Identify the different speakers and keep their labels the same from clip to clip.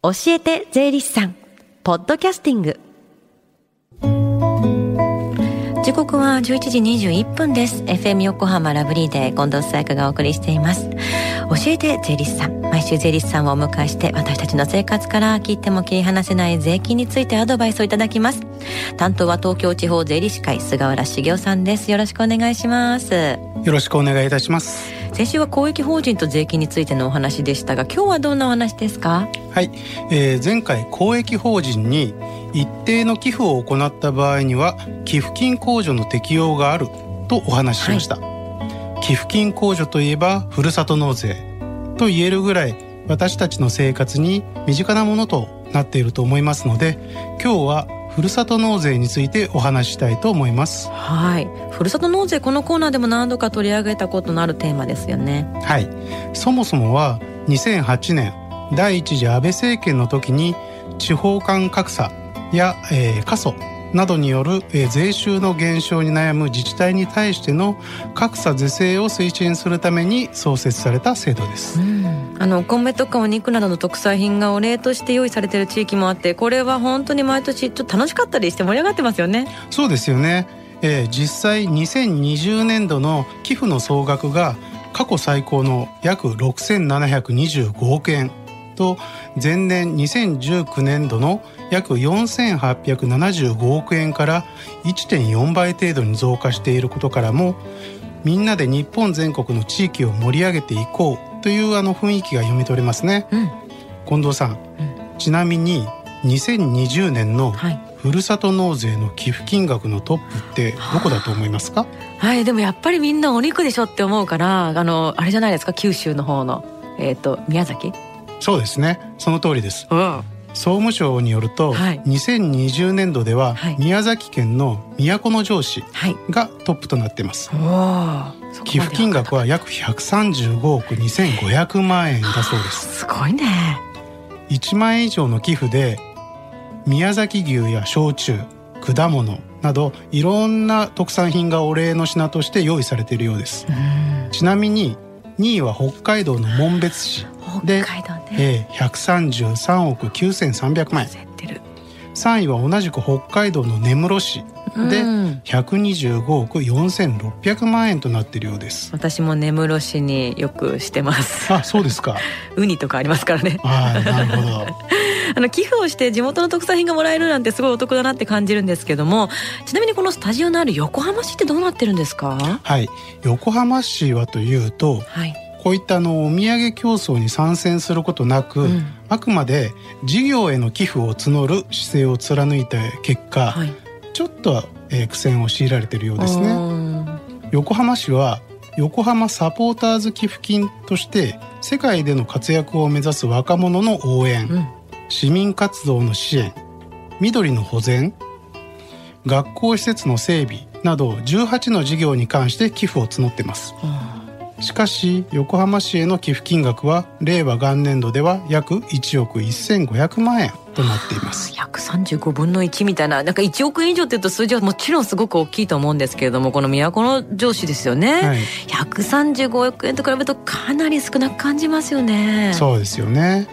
Speaker 1: 教えて税理士さん。ポッドキャスティング。時刻は11時21分です。FM 横浜ラブリーで近藤紗友香がお送りしています。教えて税理士さん。毎週税理士さんをお迎えして私たちの生活から切っても切り離せない税金についてアドバイスをいただきます。担当は東京地方税理士会菅原茂雄さんです。よろしくお願いします。
Speaker 2: よろしくお願いいたします。
Speaker 1: 先週は公益法人と税金についてのお話でしたが今日はどんなお話ですか？
Speaker 2: はい、えー、前回公益法人に一定の寄付を行った場合には寄付金控除の適用があるとお話ししました、はい、寄付金控除といえばふるさと納税と言えるぐらい私たちの生活に身近なものとなっていると思いますので今日はふるさと納税についてお話ししたいと思います。
Speaker 1: はい。ふるさと納税このコーナーでも何度か取り上げたことのあるテーマですよね。
Speaker 2: はい。そもそもは2008年第一次安倍政権の時に地方間格差や、えー、過疎などによる、えー、税収の減少に悩む自治体に対しての格差是正を推進するために創設された制度です、うん、
Speaker 1: あのお米とかお肉などの特産品がお礼として用意されている地域もあってこれは本当に毎年ちょっと楽しかったりして盛り上がってますよね。
Speaker 2: そうですよね、えー、実際2020年度の寄付の総額が過去最高の約6725億円と前年2019年度の約4875億円から1.4倍程度に増加していることからもみんなで日本全国の地域を盛り上げていこうというあの雰囲気が読み取れますね、うん、近藤さん、うん、ちなみに2020年のふるさと納税の寄付金額のトップってどこだと思いますか？
Speaker 1: はいでもやっぱりみんなお肉でしょって思うからあのあれじゃないですか？九州の方のえっ、ー、と宮崎
Speaker 2: そうですね。その通りです、うん。総務省によると、はい、2020年度では宮崎県の都城市がトップとなっています、はい、寄付金額は約135億2500万円だそうです。
Speaker 1: すごいね。
Speaker 2: 1万円以上の寄付で宮崎牛や焼酎果物などいろんな特産品がお礼の品として用意されているようです。ちなみに2位は北海道の紋別市で、えー、133億9300万円。3位は同じく北海道の根室市。で125億4600万円となっているようです。
Speaker 1: 私も根室市によくしてます。
Speaker 2: あそうですか。
Speaker 1: ウニとかありますからね。
Speaker 2: はいなるほど。
Speaker 1: あの寄付をして地元の特産品がもらえるなんてすごいお得だなって感じるんですけどもちなみにこのスタジオのある横浜市ってどうなってるんですか？
Speaker 2: はい。横浜市はというと、はいこういったあのお土産競争に参戦することなく、うん、あくまで事業への寄付を募る姿勢を貫いた結果、はい、ちょっと、えー、苦戦を強いられているようですね。横浜市は横浜サポーターズ寄付金として世界での活躍を目指す若者の応援、うん、市民活動の支援緑の保全学校施設の整備など18の事業に関して寄付を募っています。しかし横浜市への寄付金額は令和元年度では約1億1500万円となっています。
Speaker 1: 135分の1みたいななんか1億円以上っていうと数字はもちろんすごく大きいと思うんですけれどもこの都の上司ですよね、はい、135億円と比べるとかなり少なく感じますよね。
Speaker 2: そうですよね。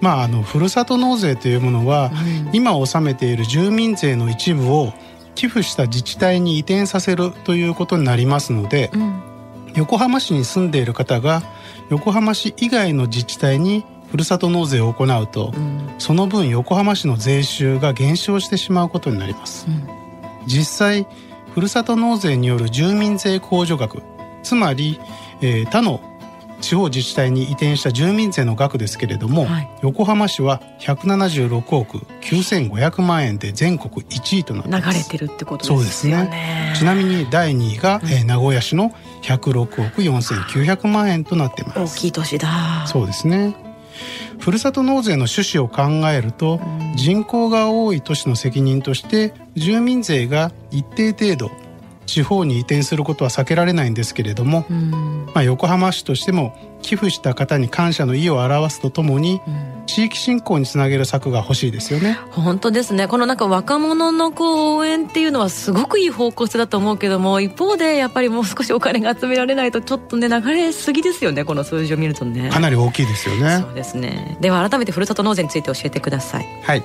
Speaker 2: まああのふるさと納税というものは、うん、今納めている住民税の一部を寄付した自治体に移転させるということになりますので、うん横浜市に住んでいる方が横浜市以外の自治体にふるさと納税を行うと、うん、その分横浜市の税収が減少してしまうことになります、うん、実際ふるさと納税による住民税控除額つまり、えー、他の地方自治体に移転した住民税の額ですけれども、はい、横浜市は176億9500万円で全国1位となって
Speaker 1: 流れてるってことですね。そうですね
Speaker 2: ちなみに第2位が、うん、えー、名古屋市の106億4900万円となっていま
Speaker 1: す。大きい年だ。
Speaker 2: そうですね。ふるさと納税の趣旨を考えると、人口が多い都市の責任として住民税が一定程度地方に移転することは避けられないんですけれども、まあ、横浜市としても寄付した方に感謝の意を表すとともに、地域振興につなげる策が欲しいですよね。
Speaker 1: 本当ですね。このなんか若者のこう応援っていうのはすごくいい方向性だと思うけども一方でやっぱりもう少しお金が集められないとちょっとね流れすぎですよねこの数字を見るとね。
Speaker 2: かなり大きいですよね。
Speaker 1: そうですね。では改めてふるさと納税について教えてください。
Speaker 2: はい、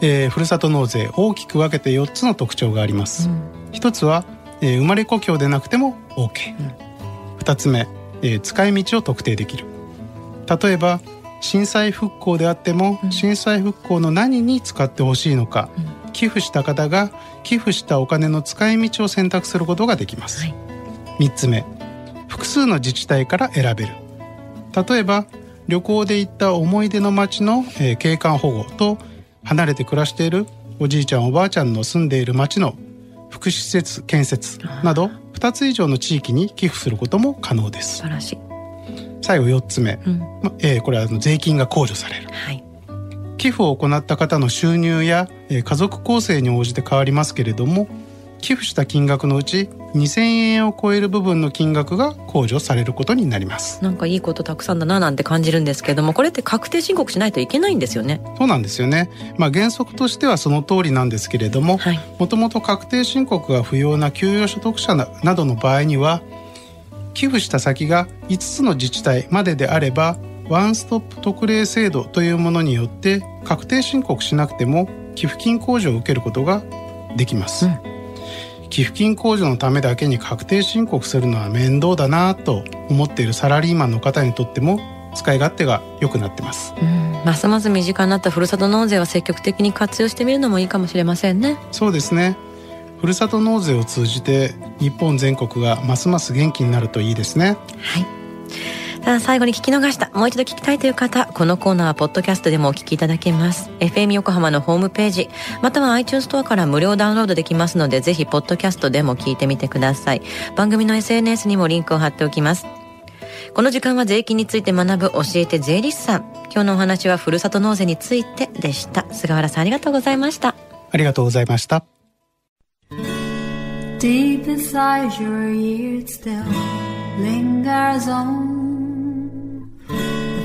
Speaker 2: えー、ふるさと納税大きく分けて4つの特徴があります、うん、1つは、えー、生まれ故郷でなくても OK、うん、2つ目、えー、使い道を特定できる。例えば震災復興であっても、うん、震災復興の何に使ってほしいのか、うん、寄付した方が寄付したお金の使い道を選択することができます、はい、3つ目複数の自治体から選べる。例えば旅行で行った思い出の街の、えー、景観保護と離れて暮らしているおじいちゃんおばあちゃんの住んでいる町の福祉施設建設など2つ以上の地域に寄付することも可能です。
Speaker 1: 素晴らしい。
Speaker 2: 最後4つ目、うん、まえー、これは税金が控除される、はい、寄付を行った方の収入や、えー、家族構成に応じて変わりますけれども寄付した金額のうち2000円を超える部分の金額が控除されることになります。
Speaker 1: なんかいいことたくさんだななんて感じるんですけどもこれって確定申告しないといけないんですよね。
Speaker 2: そうなんですよね。まあ原則としてはその通りなんですけれどももともと確定申告が不要な給与所得者などの場合には寄付した先が5つの自治体までであればワンストップ特例制度というものによって確定申告しなくても寄付金控除を受けることができます、うん、寄付金控除のためだけに確定申告するのは面倒だなと思っているサラリーマンの方にとっても使い勝手が良くなってます、
Speaker 1: うん、ますます身近になったふるさと納税は積極的に活用してみるのもいいかもしれませんね。
Speaker 2: そうですね。ふるさと納税を通じて日本全国がますます元気になるといいですね。
Speaker 1: はいさあ最後に聞き逃したもう一度聞きたいという方このコーナーはポッドキャストでもお聞きいただけます。FM 横浜のホームページまたは iTunes ストアから無料ダウンロードできますのでぜひポッドキャストでも聞いてみてください。番組の SNS にもリンクを貼っておきます。この時間は税金について学ぶ教えて税理士さん。今日のお話はふるさと納税についてでした。菅原さんありがとうございました。
Speaker 2: ありがとうございました。
Speaker 3: Deep inside your ears still lingers on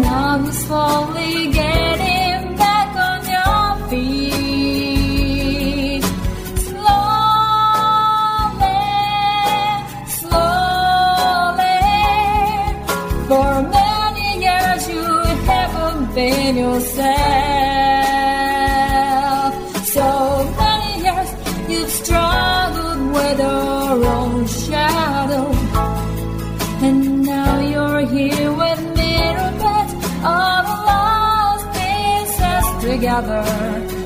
Speaker 3: now you're slowly together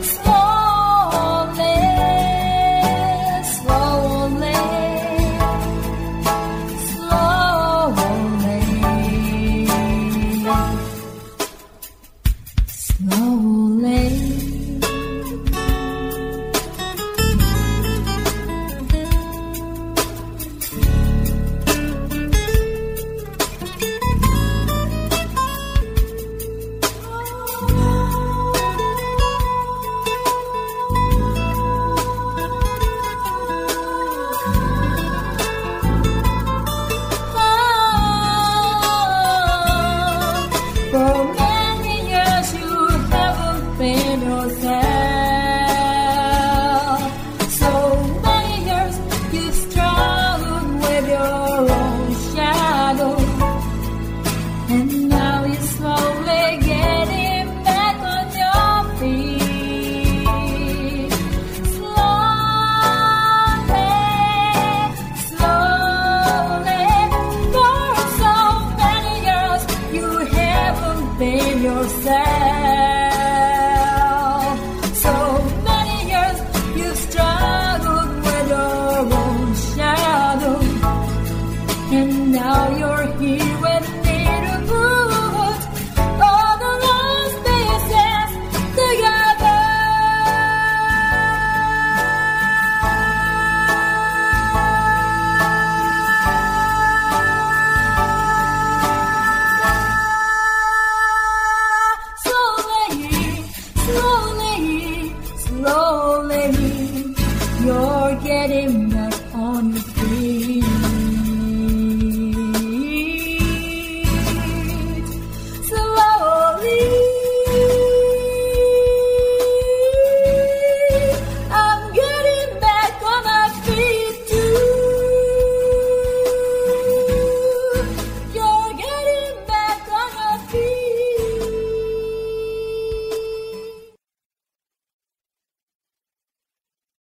Speaker 3: and